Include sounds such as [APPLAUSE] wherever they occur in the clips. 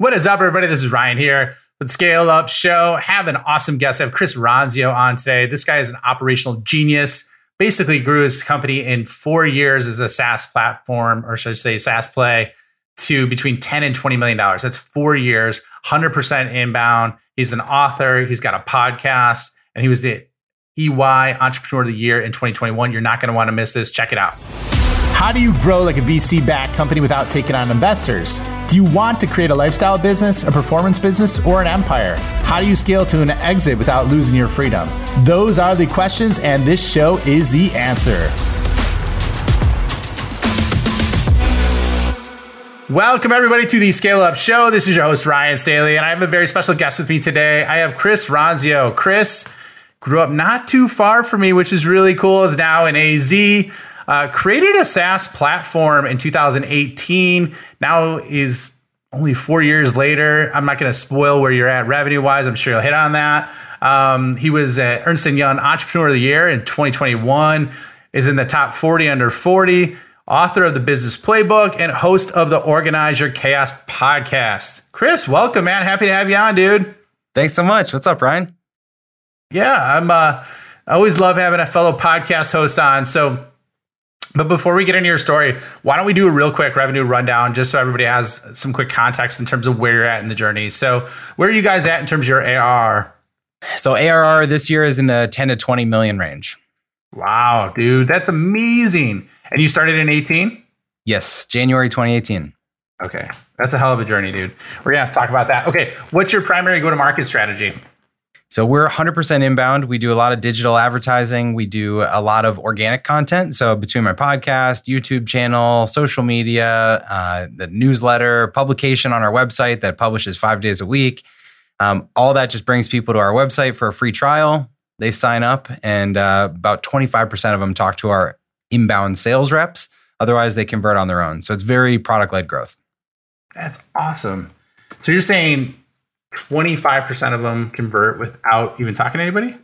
What is up, everybody? This is Ryan here with Scale Up Show. Have an awesome guest. I have Chris Ronzio on today. This guy is an operational genius. Basically, grew his company in four years as a SaaS platform, or should I say SaaS play, to between 10 and 20 million dollars. That's four years, 100% inbound. He's an author, he's got a podcast, and he was the EY Entrepreneur of the Year in 2021. You're not going to want to miss this. Check it out. How do you grow like a VC backed company without taking on investors? Do you want to create a lifestyle business, a performance business, or an empire? How do you scale to an exit without losing your freedom? Those are the questions, and this show is the answer. Welcome, everybody, to the Scale Up Show. This is your host, Ryan Staley, and I have a very special guest with me today. I have Chris Ronzio. Chris grew up not too far from me, which is really cool, is now in AZ. Uh, created a SaaS platform in 2018. Now is only four years later. I'm not going to spoil where you're at revenue wise. I'm sure you'll hit on that. Um, he was at Ernst Young Entrepreneur of the Year in 2021. Is in the top 40 under 40. Author of the Business Playbook and host of the Organize Your Chaos podcast. Chris, welcome, man. Happy to have you on, dude. Thanks so much. What's up, Ryan? Yeah, I'm. Uh, I always love having a fellow podcast host on. So but before we get into your story, why don't we do a real quick revenue rundown just so everybody has some quick context in terms of where you're at in the journey. So, where are you guys at in terms of your ARR? So, ARR this year is in the 10 to 20 million range. Wow, dude, that's amazing. And you started in 18? Yes, January 2018. Okay, that's a hell of a journey, dude. We're gonna have to talk about that. Okay, what's your primary go to market strategy? So we're 100% inbound. We do a lot of digital advertising. We do a lot of organic content. So between my podcast, YouTube channel, social media, uh, the newsletter, publication on our website that publishes five days a week, um, all that just brings people to our website for a free trial. They sign up, and uh, about 25% of them talk to our inbound sales reps. Otherwise, they convert on their own. So it's very product led growth. That's awesome. So you're saying 25% of them convert without even talking to anybody?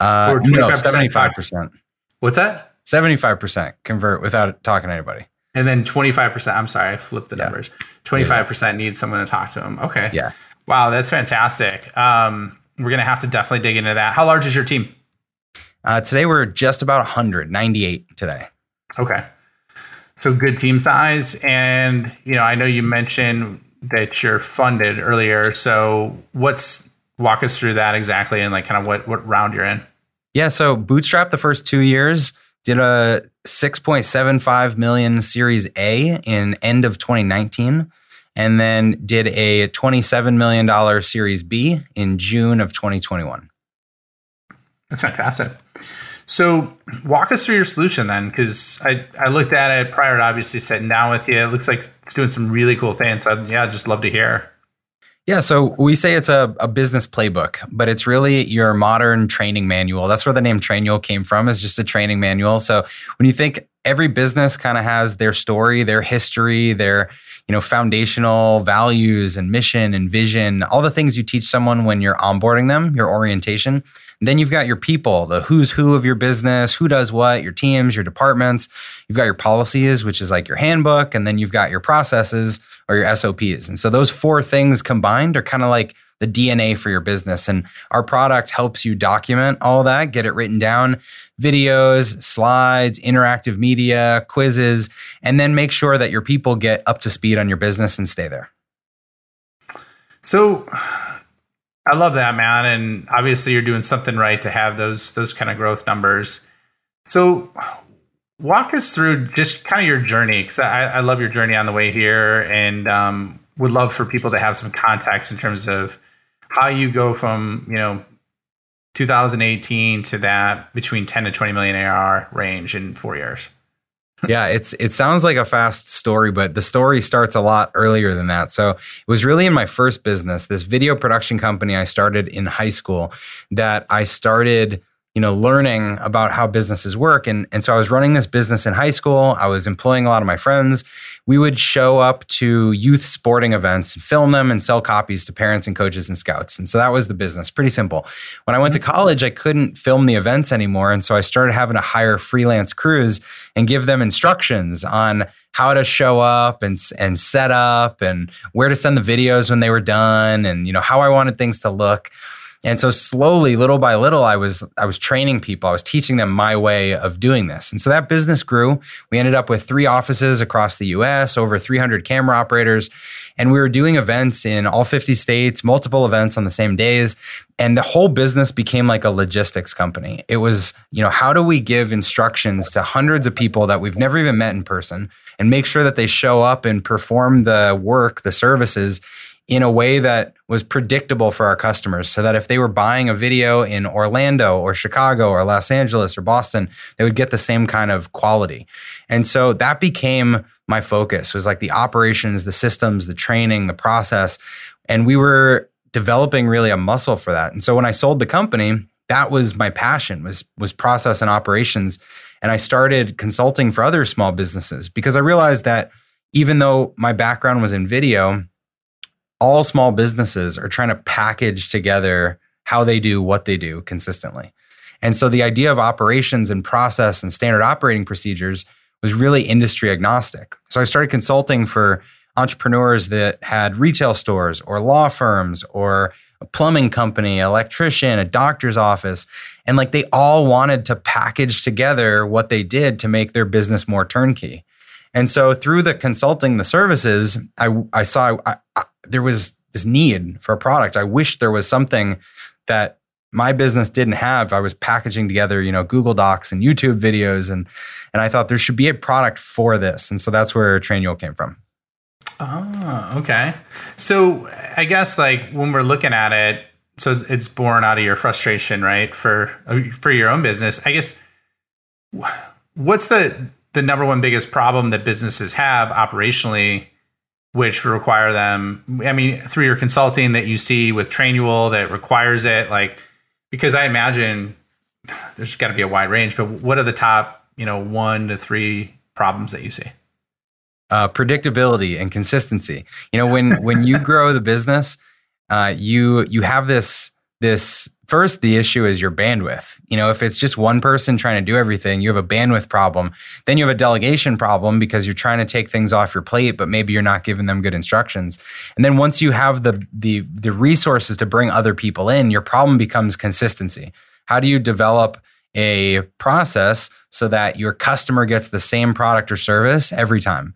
Uh, or 25% no, 75%. What's that? 75% convert without talking to anybody. And then 25%, I'm sorry, I flipped the yeah. numbers. 25% yeah. need someone to talk to them. Okay. Yeah. Wow, that's fantastic. Um, we're going to have to definitely dig into that. How large is your team? Uh, today we're just about 198 today. Okay. So good team size. And, you know, I know you mentioned that you're funded earlier. So what's walk us through that exactly and like kind of what what round you're in? Yeah, so Bootstrap the first 2 years did a 6.75 million series A in end of 2019 and then did a 27 million dollar series B in June of 2021. That's fantastic. So walk us through your solution then, because I, I looked at it prior to obviously sitting down with you. It looks like it's doing some really cool things. So yeah, I'd just love to hear. Yeah, so we say it's a, a business playbook, but it's really your modern training manual. That's where the name Trainual came from, is just a training manual. So when you think every business kind of has their story, their history, their you know foundational values and mission and vision, all the things you teach someone when you're onboarding them, your orientation. Then you've got your people, the who's who of your business, who does what, your teams, your departments. You've got your policies, which is like your handbook, and then you've got your processes or your SOPs. And so those four things combined are kind of like the DNA for your business. And our product helps you document all that, get it written down, videos, slides, interactive media, quizzes, and then make sure that your people get up to speed on your business and stay there. So I love that, man. And obviously, you're doing something right to have those those kind of growth numbers. So, walk us through just kind of your journey because I, I, love your journey on the way here, and um, would love for people to have some context in terms of how you go from you know 2018 to that between 10 to 20 million AR range in four years yeah, it's it sounds like a fast story, but the story starts a lot earlier than that. So it was really in my first business, this video production company I started in high school, that I started, you know, learning about how businesses work. And, and so I was running this business in high school. I was employing a lot of my friends. we would show up to youth sporting events, film them, and sell copies to parents and coaches and scouts. And so that was the business. Pretty simple. When I went to mm-hmm. college, I couldn't film the events anymore. And so I started having to hire freelance crews and give them instructions on how to show up and, and set up and where to send the videos when they were done and you know how I wanted things to look. And so slowly, little by little, I was I was training people. I was teaching them my way of doing this. And so that business grew. We ended up with three offices across the US, over 300 camera operators, and we were doing events in all 50 states, multiple events on the same days. And the whole business became like a logistics company. It was, you know, how do we give instructions to hundreds of people that we've never even met in person and make sure that they show up and perform the work, the services in a way that was predictable for our customers so that if they were buying a video in Orlando or Chicago or Los Angeles or Boston, they would get the same kind of quality. And so that became my focus was like the operations, the systems, the training, the process. And we were developing really a muscle for that. And so when I sold the company, that was my passion was was process and operations and I started consulting for other small businesses because I realized that even though my background was in video, all small businesses are trying to package together how they do what they do consistently. And so the idea of operations and process and standard operating procedures was really industry agnostic. So I started consulting for entrepreneurs that had retail stores or law firms or a plumbing company, electrician, a doctor's office. And like they all wanted to package together what they did to make their business more turnkey. And so through the consulting, the services, I, I saw I, I, there was this need for a product. I wish there was something that my business didn't have. I was packaging together, you know, Google Docs and YouTube videos, and and I thought there should be a product for this. And so that's where Trainual came from. Oh, okay. So I guess like when we're looking at it, so it's, it's born out of your frustration, right? For uh, for your own business, I guess. What's the the number one biggest problem that businesses have operationally, which require them. I mean, through your consulting that you see with Trainual that requires it, like because I imagine there's got to be a wide range. But what are the top, you know, one to three problems that you see? Uh, predictability and consistency. You know, when when you [LAUGHS] grow the business, uh, you you have this this first the issue is your bandwidth. You know if it's just one person trying to do everything you have a bandwidth problem. Then you have a delegation problem because you're trying to take things off your plate but maybe you're not giving them good instructions. And then once you have the the the resources to bring other people in your problem becomes consistency. How do you develop a process so that your customer gets the same product or service every time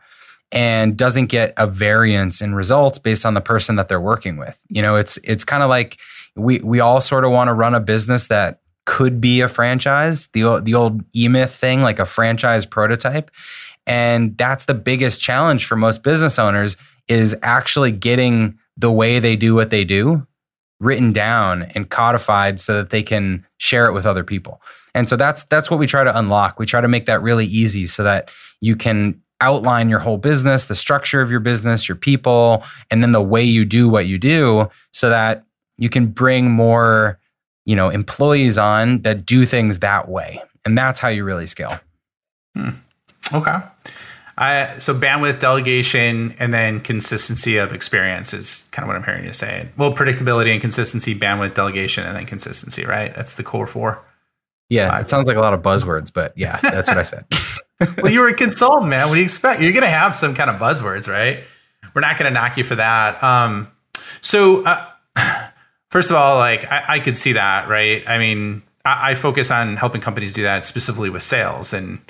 and doesn't get a variance in results based on the person that they're working with? You know it's it's kind of like we we all sort of want to run a business that could be a franchise, the the old e-myth thing, like a franchise prototype. And that's the biggest challenge for most business owners is actually getting the way they do what they do written down and codified so that they can share it with other people. And so that's that's what we try to unlock. We try to make that really easy so that you can outline your whole business, the structure of your business, your people, and then the way you do what you do so that you can bring more, you know, employees on that do things that way. And that's how you really scale. Hmm. Okay. I, so bandwidth delegation and then consistency of experience is kind of what I'm hearing you say. Well, predictability and consistency, bandwidth delegation, and then consistency, right? That's the core four. Yeah, it sounds like a lot of buzzwords, but yeah, that's what I said. [LAUGHS] [LAUGHS] well, you were a consultant, man. What do you expect? You're going to have some kind of buzzwords, right? We're not going to knock you for that. Um, so, uh, First of all, like I, I could see that, right? I mean, I, I focus on helping companies do that specifically with sales, and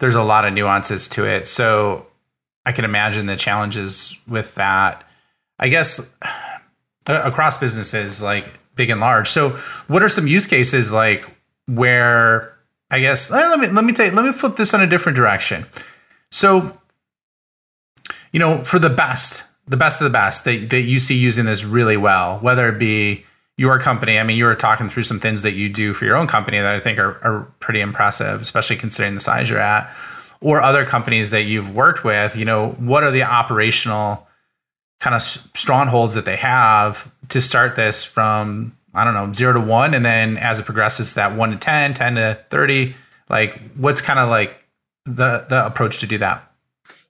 there's a lot of nuances to it. So I can imagine the challenges with that. I guess uh, across businesses, like big and large. So, what are some use cases like where I guess eh, let me let me take let me flip this in a different direction. So, you know, for the best, the best of the best that, that you see using this really well, whether it be your company. I mean, you were talking through some things that you do for your own company that I think are, are pretty impressive, especially considering the size you're at, or other companies that you've worked with. You know, what are the operational kind of strongholds that they have to start this from, I don't know, zero to one? And then as it progresses, that one to 10, 10 to 30, like what's kind of like the, the approach to do that?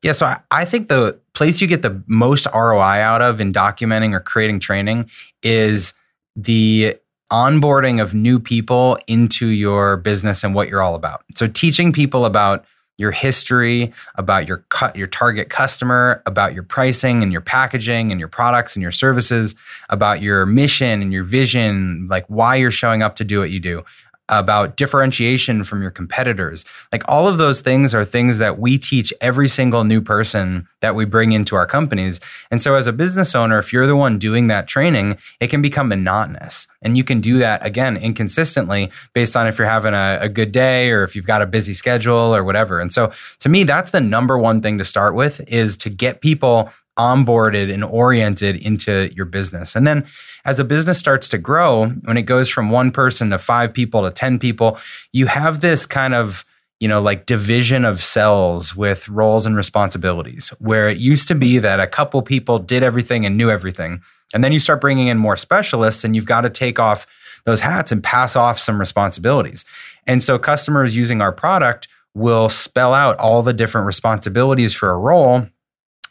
Yeah, so I, I think the place you get the most ROI out of in documenting or creating training is the onboarding of new people into your business and what you're all about. So teaching people about your history, about your cut your target customer, about your pricing and your packaging and your products and your services, about your mission and your vision, like why you're showing up to do what you do, about differentiation from your competitors. Like all of those things are things that we teach every single new person that we bring into our companies. And so as a business owner, if you're the one doing that training, it can become monotonous. And you can do that again inconsistently based on if you're having a, a good day or if you've got a busy schedule or whatever. And so to me, that's the number one thing to start with is to get people onboarded and oriented into your business. And then as a business starts to grow, when it goes from one person to five people to 10 people, you have this kind of you know, like division of cells with roles and responsibilities, where it used to be that a couple people did everything and knew everything. And then you start bringing in more specialists, and you've got to take off those hats and pass off some responsibilities. And so, customers using our product will spell out all the different responsibilities for a role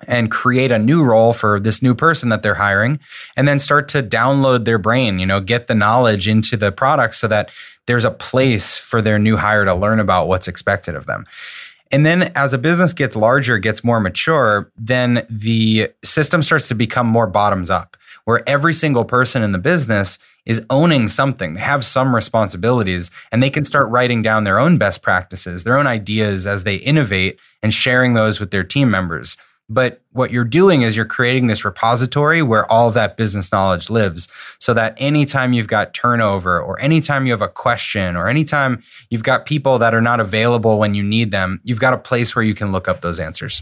and create a new role for this new person that they're hiring and then start to download their brain you know get the knowledge into the product so that there's a place for their new hire to learn about what's expected of them. And then as a business gets larger gets more mature then the system starts to become more bottoms up where every single person in the business is owning something. They have some responsibilities and they can start writing down their own best practices their own ideas as they innovate and sharing those with their team members but what you're doing is you're creating this repository where all of that business knowledge lives so that anytime you've got turnover or anytime you have a question or anytime you've got people that are not available when you need them, you've got a place where you can look up those answers.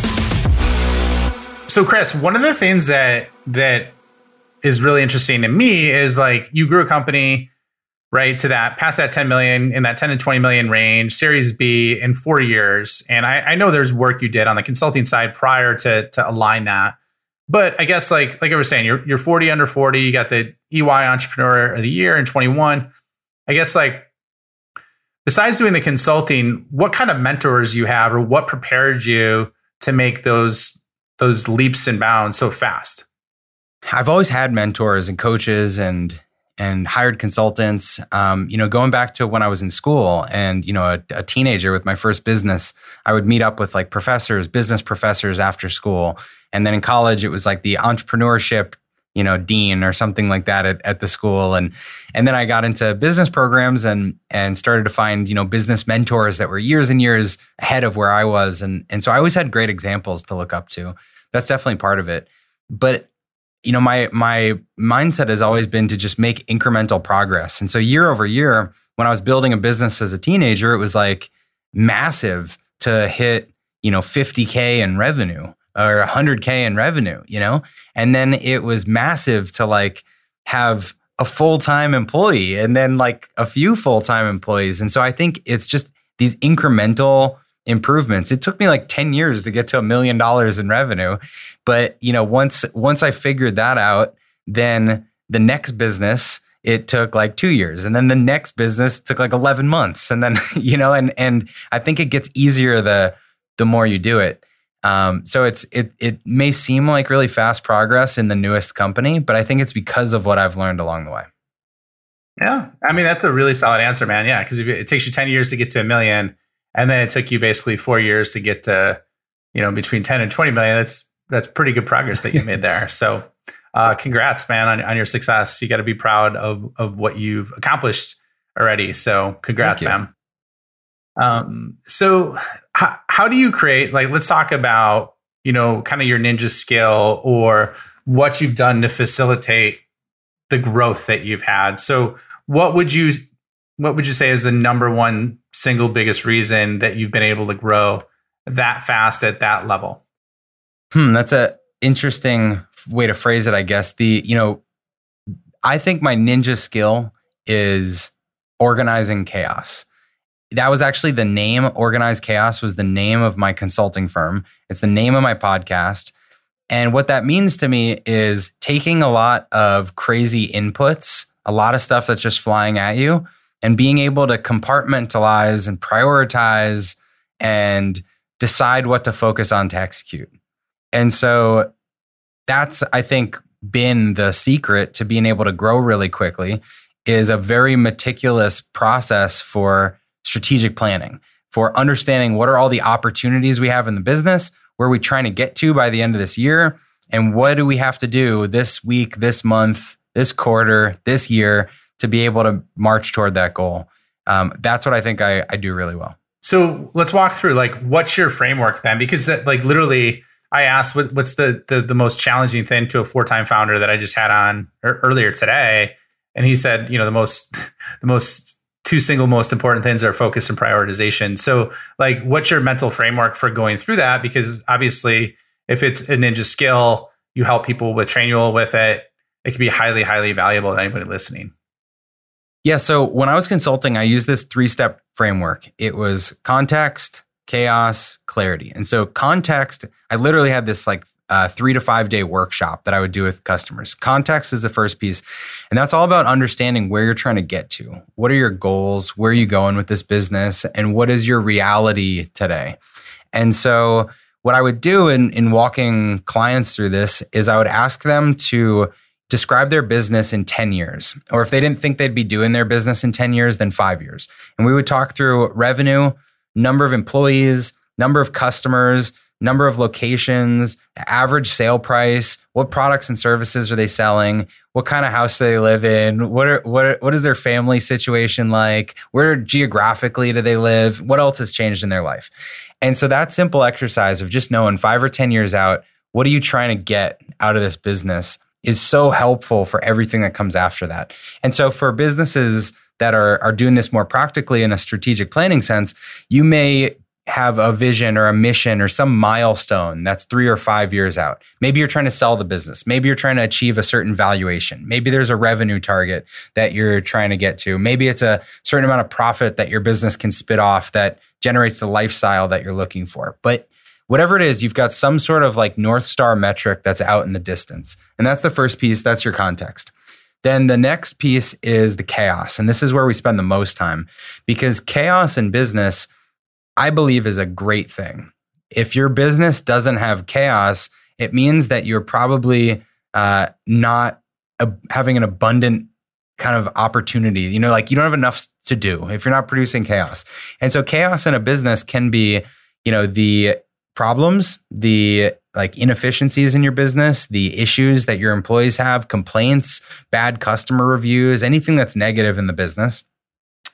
So, Chris, one of the things that that is really interesting to me is like you grew a company right to that past that 10 million in that 10 to 20 million range series b in four years. And I, I, know there's work you did on the consulting side prior to to align that. But i guess like like i was saying you're, you're 40 under 40 you got the ey entrepreneur of the year in 21 i guess like besides doing the consulting what kind of mentors you have or what prepared you to make those those leaps and bounds so fast? I've always had mentors and coaches and and hired consultants. Um, you know, going back to when I was in school and you know a, a, teenager with my first business, I would meet up with like professors, business professors after school, and then in college it was like the entrepreneurship you know dean or something like that at, at the school and and then i got into business programs and and started to find you know business mentors that were years and years ahead of where i was and and so i always had great examples to look up to that's definitely part of it. But you know, my my mindset has always been to just make incremental progress. And so year over year, when I was building a business as a teenager, it was like massive to hit, you know, 50k in revenue or 100k in revenue, you know? And then it was massive to like have a full-time employee and then like a few full-time employees. And so I think it's just these incremental improvements. It took me like 10 years to get to a million dollars in revenue. But, you know, once once I figured that out, then the next business it took like 2 years and then the next business took like 11 months and then [LAUGHS] you know and and I think it gets easier the the more you do it. Um, so it's it it may seem like really fast progress in the newest company, but I think it's because of what I've learned along the way. Yeah, I mean that's a really solid answer, man. Yeah, because it takes you ten years to get to a million, and then it took you basically four years to get to you know between 10 and 20 million. That's that's pretty good progress that you made [LAUGHS] there. So uh, congrats man on, on your success. You got to be proud of of what you've accomplished already. So congrats man um, so how, how do you create like let's talk about you know kind of your ninja skill or what you've done to facilitate the growth that you've had. So what would you what would you say is the number one single biggest reason that you've been able to grow that fast at that level? Hmm, that's a interesting way to phrase it, I guess. The, you know, I think my ninja skill is organizing chaos. That was actually the name. Organized Chaos was the name of my consulting firm. It's the name of my podcast. And what that means to me is taking a lot of crazy inputs, a lot of stuff that's just flying at you, and being able to compartmentalize and prioritize and decide what to focus on to execute. And so that's, I think, been the secret to being able to grow really quickly is a very meticulous process for strategic planning, for understanding what are all the opportunities we have in the business, where are we trying to get to by the end of this year, and what do we have to do this week, this month, this quarter, this year to be able to march toward that goal. Um, that's what I think I, I do really well. So let's walk through like what's your framework then? Because that, like literally, I asked what, what's the, the the most challenging thing to a four time founder that I just had on earlier today, and he said, you know, the most [LAUGHS] the most two single most important things are focus and prioritization. So, like, what's your mental framework for going through that? Because obviously, if it's a ninja skill, you help people with Trainual with it. It can be highly, highly valuable to anybody listening. Yeah. So when I was consulting, I used this three step framework. It was context, chaos, clarity. And so context, I literally had this like uh, three to five day workshop that I would do with customers. Context is the first piece. And that's all about understanding where you're trying to get to. What are your goals? Where are you going with this business? And what is your reality today? And so what I would do in, in walking clients through this is I would ask them to describe their business in 10 years. Or if they didn't think they'd be doing their business in 10 years, then five years. And we would talk through revenue, number of employees, number of customers, number of locations, average sale price, what products and services are they selling, what kind of house do they live in, what are, what are, what is their family situation like, where geographically do they live, what else has changed in their life. And so that simple exercise of just knowing 5 or 10 years out, what are you trying to get out of this business? Is so helpful for everything that comes after that. And so for businesses that are, are doing this more practically in a strategic planning sense, you may have a vision or a mission or some milestone that's three or five years out. Maybe you're trying to sell the business. Maybe you're trying to achieve a certain valuation. Maybe there's a revenue target that you're trying to get to. Maybe it's a certain amount of profit that your business can spit off that generates the lifestyle that you're looking for. But whatever it is, you've got some sort of like North Star metric that's out in the distance. And that's the first piece, that's your context. Then the next piece is the chaos. And this is where we spend the most time because chaos in business, I believe, is a great thing. If your business doesn't have chaos, it means that you're probably uh, not a, having an abundant kind of opportunity. You know, like you don't have enough to do if you're not producing chaos. And so chaos in a business can be, you know, the problems, the like inefficiencies in your business, the issues that your employees have, complaints, bad customer reviews, anything that's negative in the business.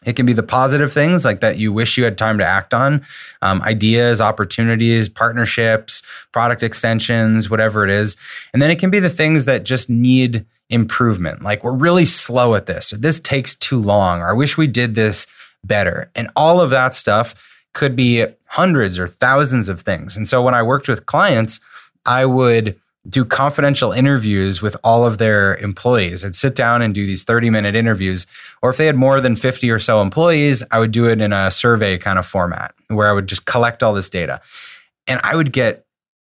It can be the positive things like that you wish you had time to act on, um, ideas, opportunities, partnerships, product extensions, whatever it is. And then it can be the things that just need improvement. Like we're really slow at this, or this takes too long, or I wish we did this better. And all of that stuff could be hundreds or thousands of things. And so when I worked with clients, I would do confidential interviews with all of their employees. I'd sit down and do these 30 minute interviews. Or if they had more than 50 or so employees, I would do it in a survey kind of format where I would just collect all this data. And I would get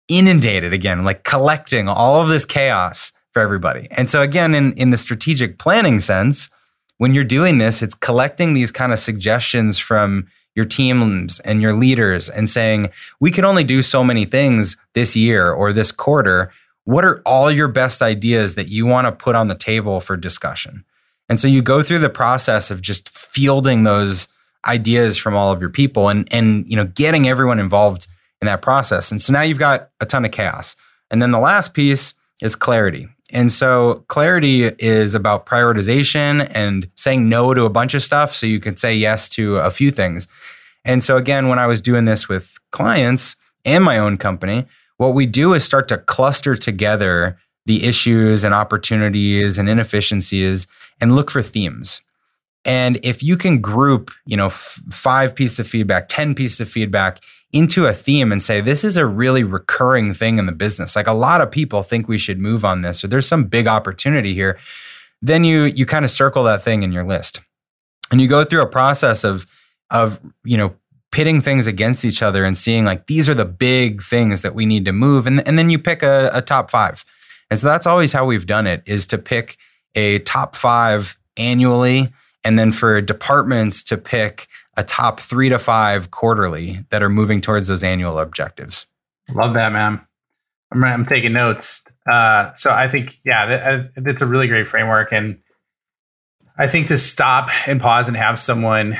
inundated again, like collecting all of this chaos for everybody. And so, again, in, in the strategic planning sense, when you're doing this, it's collecting these kind of suggestions from your teams and your leaders and saying, we can only do so many things this year or this quarter. What are all your best ideas that you want to put on the table for discussion? And so you go through the process of just fielding those ideas from all of your people and and you know getting everyone involved in that process. And so now you've got a ton of chaos. And then the last piece is clarity. And so clarity is about prioritization and saying no to a bunch of stuff so you can say yes to a few things. And so again, when I was doing this with clients and my own company, what we do is start to cluster together the issues and opportunities and inefficiencies and look for themes. And if you can group, you know, f- five pieces of feedback, 10 pieces of feedback into a theme and say, this is a really recurring thing in the business. Like a lot of people think we should move on this, or there's some big opportunity here. Then you you kind of circle that thing in your list. And you go through a process of of, you know, pitting things against each other and seeing like these are the big things that we need to move. And, and then you pick a, a top five. And so that's always how we've done it is to pick a top five annually and then for departments to pick a top three to five quarterly that are moving towards those annual objectives. Love that, man. I'm, I'm taking notes. Uh, so I think, yeah, that's a really great framework. And I think to stop and pause and have someone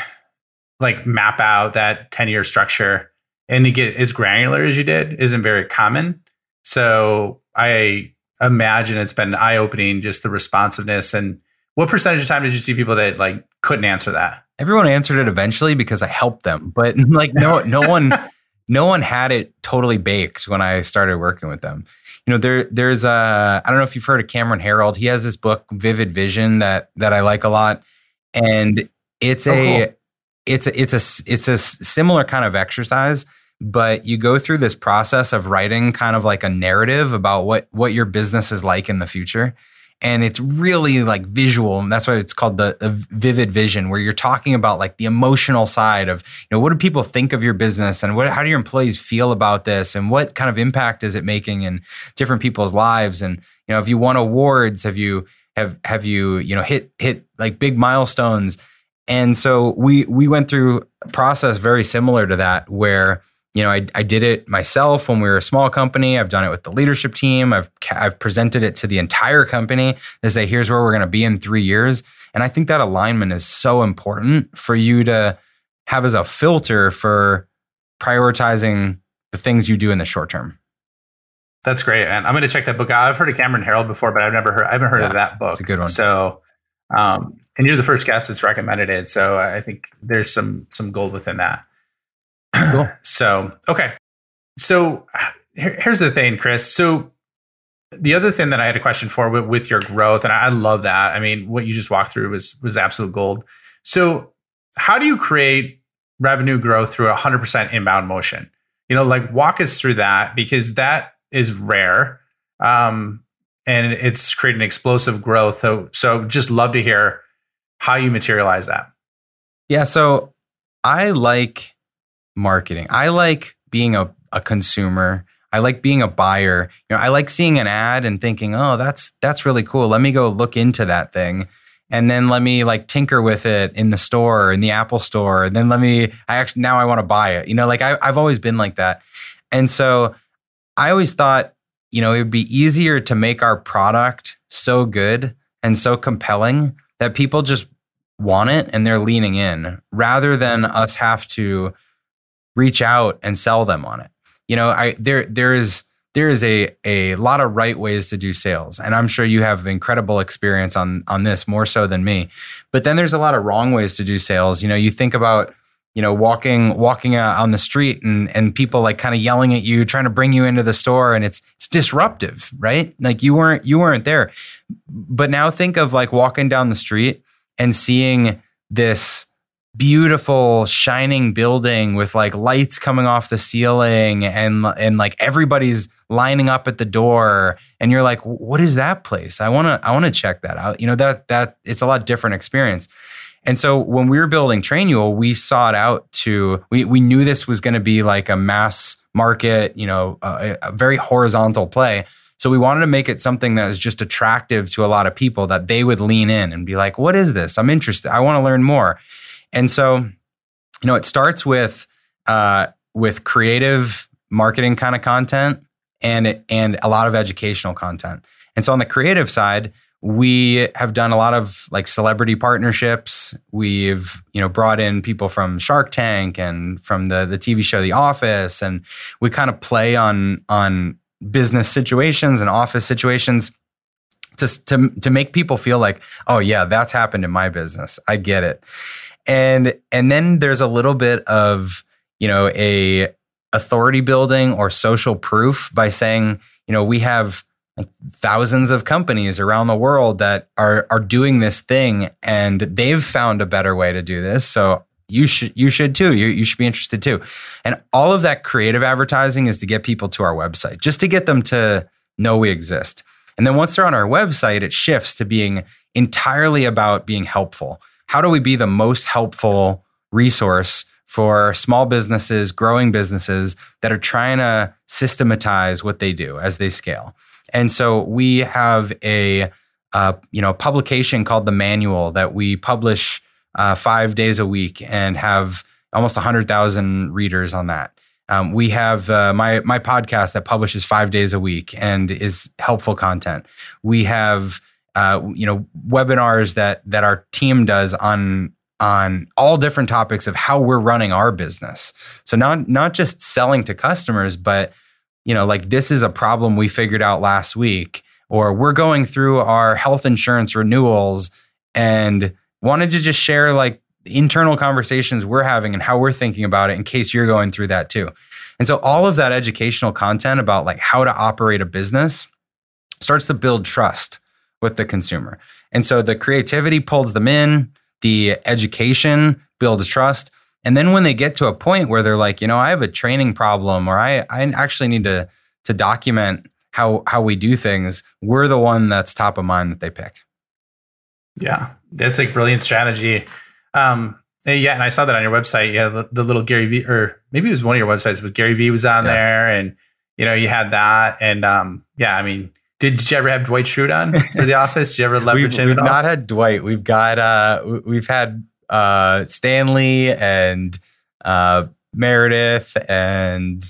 like map out that 10 year structure and to get as granular as you did isn't very common. So I imagine it's been eye opening, just the responsiveness and what percentage of time did you see people that like couldn't answer that? Everyone answered it eventually because I helped them, but [LAUGHS] like no, no one, [LAUGHS] no one had it totally baked when I started working with them. You know, there, there's a, I don't know if you've heard of Cameron Herold. He has this book, Vivid Vision, that that I like a lot, and it's oh, a, cool. it's a, it's a, it's a similar kind of exercise but you go through this process of writing kind of like a narrative about what what your business is like in the future and it's really like visual and that's why it's called the, the, vivid vision where you're talking about like the emotional side of you know what do people think of your business and what how do your employees feel about this and what kind of impact is it making in different people's lives and you know if you won awards? Have you have have you you know hit hit like big milestones? And so we we went through a process very similar to that where you know, I, I did it myself when we were a small company. I've done it with the leadership team. I've I've presented it to the entire company to say, here's where we're going to be in three years. And I think that alignment is so important for you to have as a filter for prioritizing the things you do in the short term. That's great, and I'm going to check that book out. I've heard of Cameron Herold before, but I've never heard. I haven't heard yeah, of that book. It's a good one. So, um, and you're the first guest that's recommended it. So I think there's some some gold within that. Cool. [CLEARS THROAT] so, okay. So here, here's the thing, Chris. So the other thing that I had a question for with, with your growth, and I love that. I mean, what you just walked through was was absolute gold. So, how do you create revenue growth through 100% inbound motion? You know, like walk us through that because that is rare, um, and it's creating explosive growth. So, so just love to hear how you materialize that. Yeah. So I like marketing. I like being a, a consumer. I like being a buyer. You know, I like seeing an ad and thinking, "Oh, that's that's really cool. Let me go look into that thing." And then let me like tinker with it in the store, in the Apple store. And then let me I actually now I want to buy it. You know, like I, I've always been like that. And so I always thought, you know, it would be easier to make our product so good and so compelling that people just want it and they're leaning in rather than us have to reach out and sell them on it. You know, I there there is there is a a lot of right ways to do sales, and I'm sure you have incredible experience on on this more so than me. But then there's a lot of wrong ways to do sales. You know, you think about you know walking walking uh, on the street and and people like kind of yelling at you trying to bring you into the store and it's it's disruptive right like you weren't you weren't there but now think of like walking down the street and seeing this beautiful shining building with like lights coming off the ceiling and and like everybody's lining up at the door. And you're like what is that place? I want to i want to check that out. You know that that it's a lot different experience. And so when we were building trainual we sought out to we we knew this was going to be like a mass market you know a, a very horizontal play. So we wanted to make it something that is just attractive to a lot of people that they would lean in and be like what is this? I'm interested. I want to learn more and so, you know, it starts with uh, with creative marketing kind of content and and a lot of educational content. And so on the creative side, we have done a lot of like celebrity partnerships. We've you know brought in people from Shark Tank and from the the TV show The Office, and we kind of play on on business situations and office situations to to to make people feel like, oh yeah, that's happened in my business. I get it and and then there's a little bit of you know a authority building or social proof by saying you know we have like thousands of companies around the world that are are doing this thing and they've found a better way to do this. So you should you should too. You, you should be interested too. And all of that creative advertising is to get people to our website just to get them to know we exist. And then once they're on our website it shifts to being entirely about being helpful how do we be the most helpful resource for small businesses growing businesses that are trying to systematize what they do as they scale and so we have a uh, you know publication called the Manual that we publish uh, five days a week and have almost hundred thousand readers on that. Um, we have uh, my my podcast that publishes five days a week and is helpful content. We have uh, you know webinars that that our team does on on all different topics of how we're running our business. So not not just selling to customers, but you know, like this is a problem we figured out last week, or we're going through our health insurance renewals and wanted to just share like internal conversations we're having and how we're thinking about it in case you're going through that too. And so all of that educational content about like how to operate a business starts to build trust with the consumer. And so the creativity pulls them in, the education builds trust, and then when they get to a point where they're like, you know, I have a training problem or I, I actually need to, to document how, how we do things, we're the one that's top of mind that they pick. Yeah, that's like brilliant strategy. Um, yeah, and I saw that on your website. Yeah, the, the, little Gary V, or maybe it was one of your websites, but Gary V was on yeah. there, and you know you had that, and um, yeah, I mean, did you ever have Dwight Schrute on for the [LAUGHS] office? Did you ever leverage we've, him? We've not had Dwight. We've got uh, we've had uh, Stanley and uh, Meredith and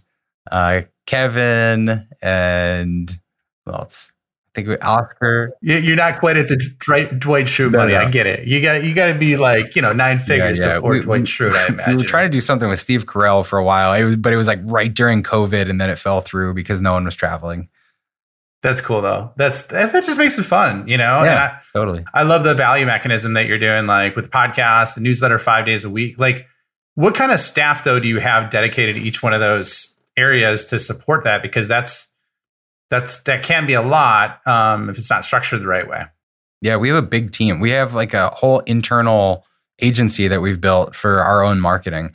uh, Kevin and who else? I think Oscar. You're not quite at the Dwight, Dwight Schrute no, money. No. I get it. You got you got to be like you know nine figures yeah, yeah. to afford we, Dwight Schrute. I imagine. [LAUGHS] We were trying to do something with Steve Carell for a while. It was, but it was like right during COVID, and then it fell through because no one was traveling. That's cool though. That's that, that just makes it fun, you know. Yeah, I, totally. I love the value mechanism that you're doing, like with the podcast, the newsletter, five days a week. Like, what kind of staff though do you have dedicated to each one of those areas to support that? Because that's that's that can be a lot um, if it's not structured the right way. Yeah, we have a big team. We have like a whole internal agency that we've built for our own marketing.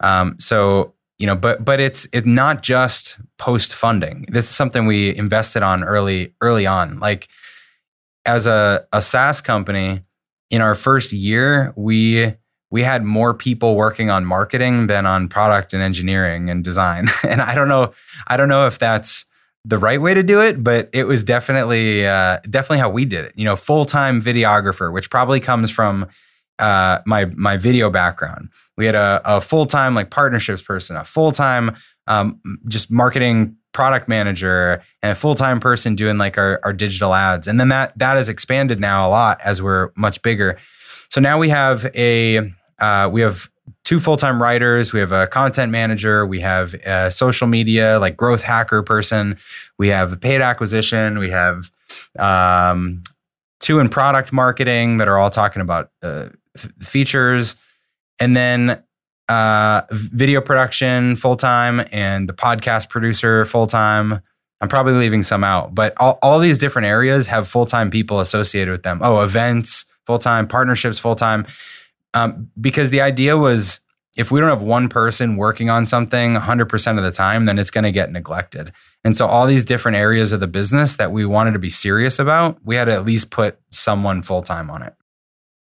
Um, so you know but but it's it's not just post funding this is something we invested on early early on. Like as a, a SaaS company in our first year we we had more people working on marketing than on product and engineering and design. [LAUGHS] And i don't know i don't know if that's the right way to do it but it was definitely uh, definitely how we did it. You know full-time videographer which probably comes from uh, my my video background. We had a, a full time like partnerships person, a full time um, just marketing product manager, and a full time person doing like our, our digital ads. And then that that has expanded now a lot as we're much bigger. So now we have a uh, we have two full time writers. We have a content manager. We have a social media like growth hacker person. We have a paid acquisition. We have um, two in product marketing that are all talking about uh, f- features, and then uh, video production full time and the podcast producer full time. I'm probably leaving some out, but all, all these different areas have full time people associated with them. Oh, events full time, partnerships full time. Um, because the idea was if we don't have one person working on something 100% of the time, then it's going to get neglected. And so, all these different areas of the business that we wanted to be serious about, we had to at least put someone full time on it.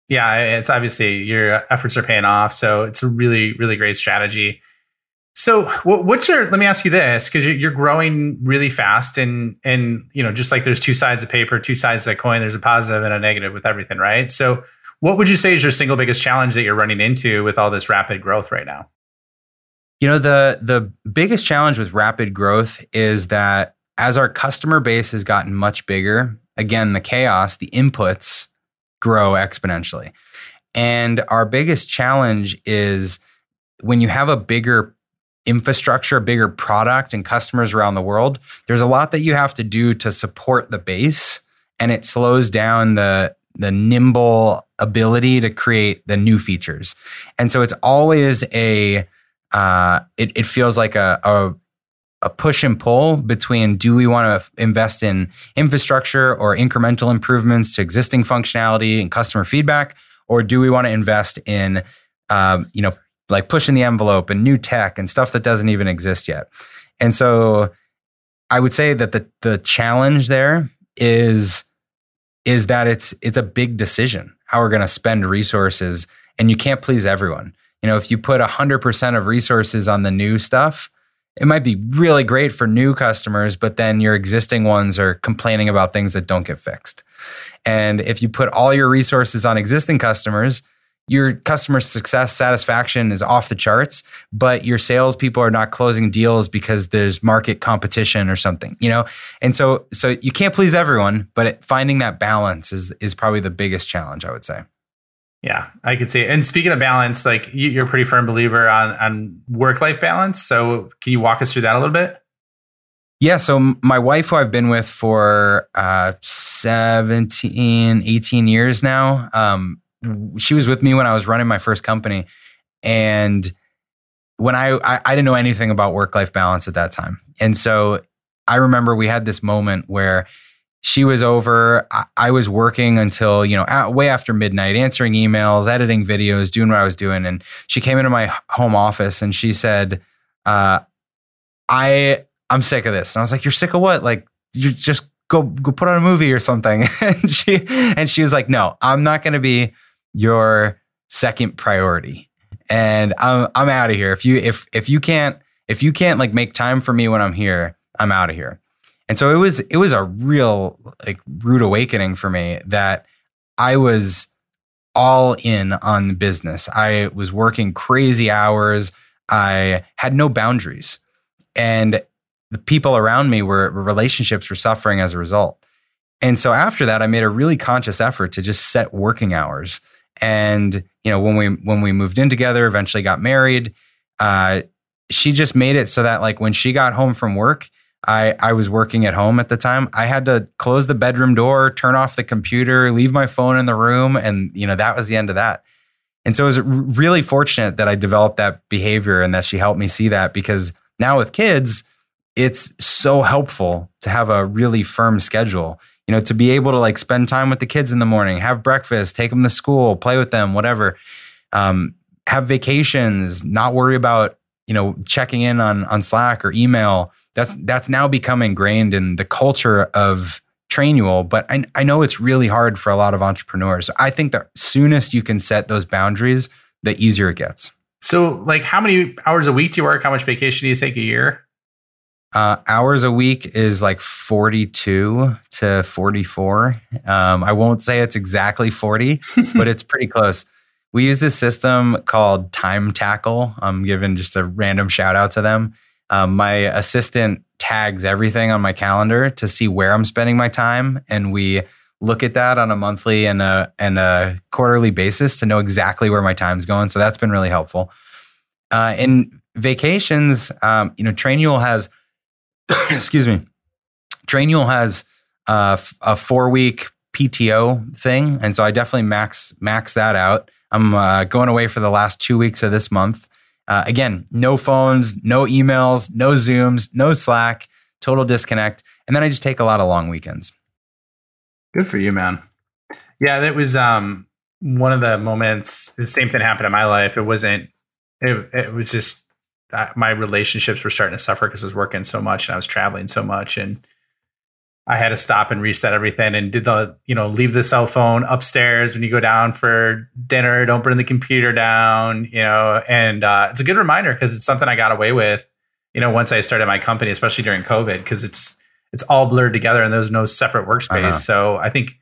Yeah, it's obviously your efforts are paying off. So it's a really, really great strategy. So what's your? Let me ask you this, because you're growing really fast, and and you know, just like there's two sides of paper, two sides of that coin. There's a positive and a negative with everything, right? So, what would you say is your single biggest challenge that you're running into with all this rapid growth right now? You know, the the biggest challenge with rapid growth is that as our customer base has gotten much bigger, again, the chaos, the inputs grow exponentially. And our biggest challenge is when you have a bigger infrastructure, a bigger product, and customers around the world, there's a lot that you have to do to support the base. And it slows down the, the nimble ability to create the new features. And so it's always a, uh, it, it feels like a, a a push and pull between do we want to invest in infrastructure or incremental improvements to existing functionality and customer feedback, or do we want to invest in, um, you know, like pushing the envelope and new tech and stuff that doesn't even exist yet? And so, I would say that the the challenge there is is that it's it's a big decision how we're going to spend resources, and you can't please everyone. You know, if you put 100% of resources on the new stuff, it might be really great for new customers, but then your existing ones are complaining about things that don't get fixed. And if you put all your resources on existing customers, your customer success satisfaction is off the charts, but your salespeople are not closing deals because there's market competition or something, you know? And so so you can't please everyone, but finding that balance is is probably the biggest challenge, I would say. Yeah, I could see. It. And speaking of balance, like you're a pretty firm believer on on work life balance. So can you walk us through that a little bit? Yeah. So my wife, who I've been with for uh, 17, 18 years now, um, she was with me when I was running my first company. And when I, I, I didn't know anything about work life balance at that time. And so I remember we had this moment where she was over. I, I was working until, you know, way after midnight, answering emails, editing videos, doing what I was doing. And she came into my home office and she said, uh, I, I'm sick of this. And I was like, you're sick of what? Like, you just go, go put on a movie or something. [LAUGHS] and she, and she was like, no, I'm not going to be your second priority. And I'm, I'm out of here. If you, if, if you can't, if you can't like make time for me when I'm here, I'm out of here. And so it was it was a real like rude awakening for me that I was all in on the business. I was working crazy hours. I had no boundaries. And the people around me were relationships were suffering as a result. And so after that I made a really conscious effort to just set working hours. And you know when we when we moved in together, eventually got married, uh, she just made it so that like when she got home from work, I, I was working at home at the time. I had to close the bedroom door, turn off the computer, leave my phone in the room. And, you know, that was the end of that. And so it was really fortunate that I developed that behavior and that she helped me see that because now with kids, it's so helpful to have a really firm schedule. You know, to be able to like spend time with the kids in the morning, have breakfast, take them to school, play with them, whatever. Um, have vacations, not worry about, you know, checking in on on Slack or email that's that's now become ingrained in the culture of Trainual, but I, I know it's really hard for a lot of entrepreneurs. I think the soonest you can set those boundaries, the easier it gets. So, like, how many hours a week do you work? How much vacation do you take a year? Uh, hours a week is like 42 to 44. Um, I won't say it's exactly 40, [LAUGHS] but it's pretty close. We use this system called Time Tackle. I'm giving just a random shout out to them. Um, my assistant tags everything on my calendar to see where I'm spending my time, and we look at that on a monthly and a and a quarterly basis to know exactly where my time's going. So that's been really helpful. Uh, in vacations, um, you know, Trainual has, [COUGHS] excuse me, Trainual has uh, a four week PTO thing, and so I definitely max max that out. I'm uh, going away for the last two weeks of this month, uh, again, no phones, no emails, no Zooms, no Slack, total disconnect. And then I just take a lot of long weekends. Good for you, man. Yeah, that was um, one of the moments. The same thing happened in my life. It wasn't. It, it was just uh, my relationships were starting to suffer because I was working so much and I was traveling so much, and I had to stop and reset everything and did the, you know, leave the cell phone upstairs when you go down for dinner. Don't bring the computer down, you know, and uh, it's a good reminder because it's something I got away with, you know, once I started my company, especially during COVID, because it's, it's all blurred together and there's no separate workspace. Uh-huh. So I think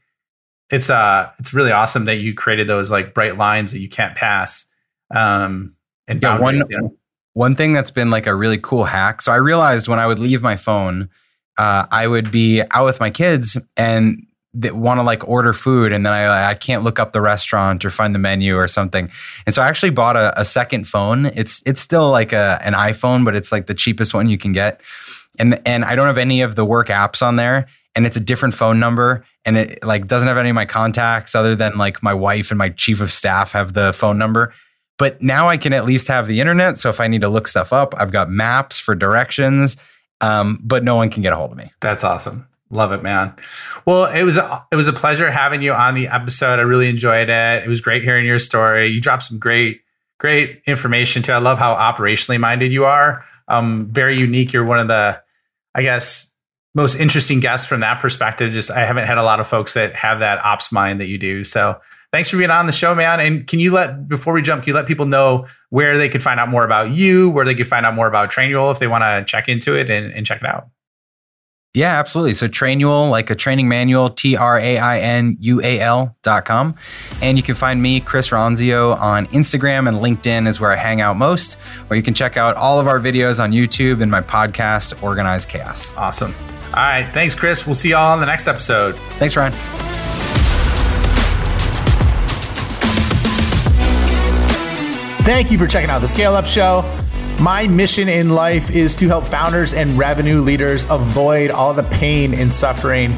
it's, uh, it's really awesome that you created those like bright lines that you can't pass. Um, and yeah, one, you know? one thing that's been like a really cool hack. So I realized when I would leave my phone, uh, I would be out with my kids and that want to like order food and then I, I can't look up the restaurant or find the menu or something. And so I actually bought a, a second phone. It's it's still like a an iPhone, but it's like the cheapest one you can get. And and I don't have any of the work apps on there and it's a different phone number and it like doesn't have any of my contacts other than like my wife and my chief of staff have the phone number. But now I can at least have the internet. So if I need to look stuff up, I've got maps for directions um, but no one can get a hold of me. That's awesome. Love it, man. Well, it was a, it was a pleasure having you on the episode. I really enjoyed it. It was great hearing your story. You dropped some great great information too. I love how operationally minded you are. Um, very unique. You're one of the, I guess, most interesting guests from that perspective. Just I haven't had a lot of folks that have that ops mind that you do. So thanks for being on the show, man. And can you let before we jump, can you let people know where they could find out more about you, where they could find out more about Trainual if they want to check into it and, and check it out? Yeah, absolutely. So Trainual, like a training manual, T R A I N U A L dot com. And you can find me, Chris Ronzio, on Instagram and LinkedIn is where I hang out most. Or you can check out all of our videos on YouTube and my podcast, Organized Chaos. Awesome. All right. Thanks, Chris. We'll see y'all on the next episode. Thanks, Ryan. Thank you for checking out the Scale Up Show. My mission in life is to help founders and revenue leaders avoid all the pain and suffering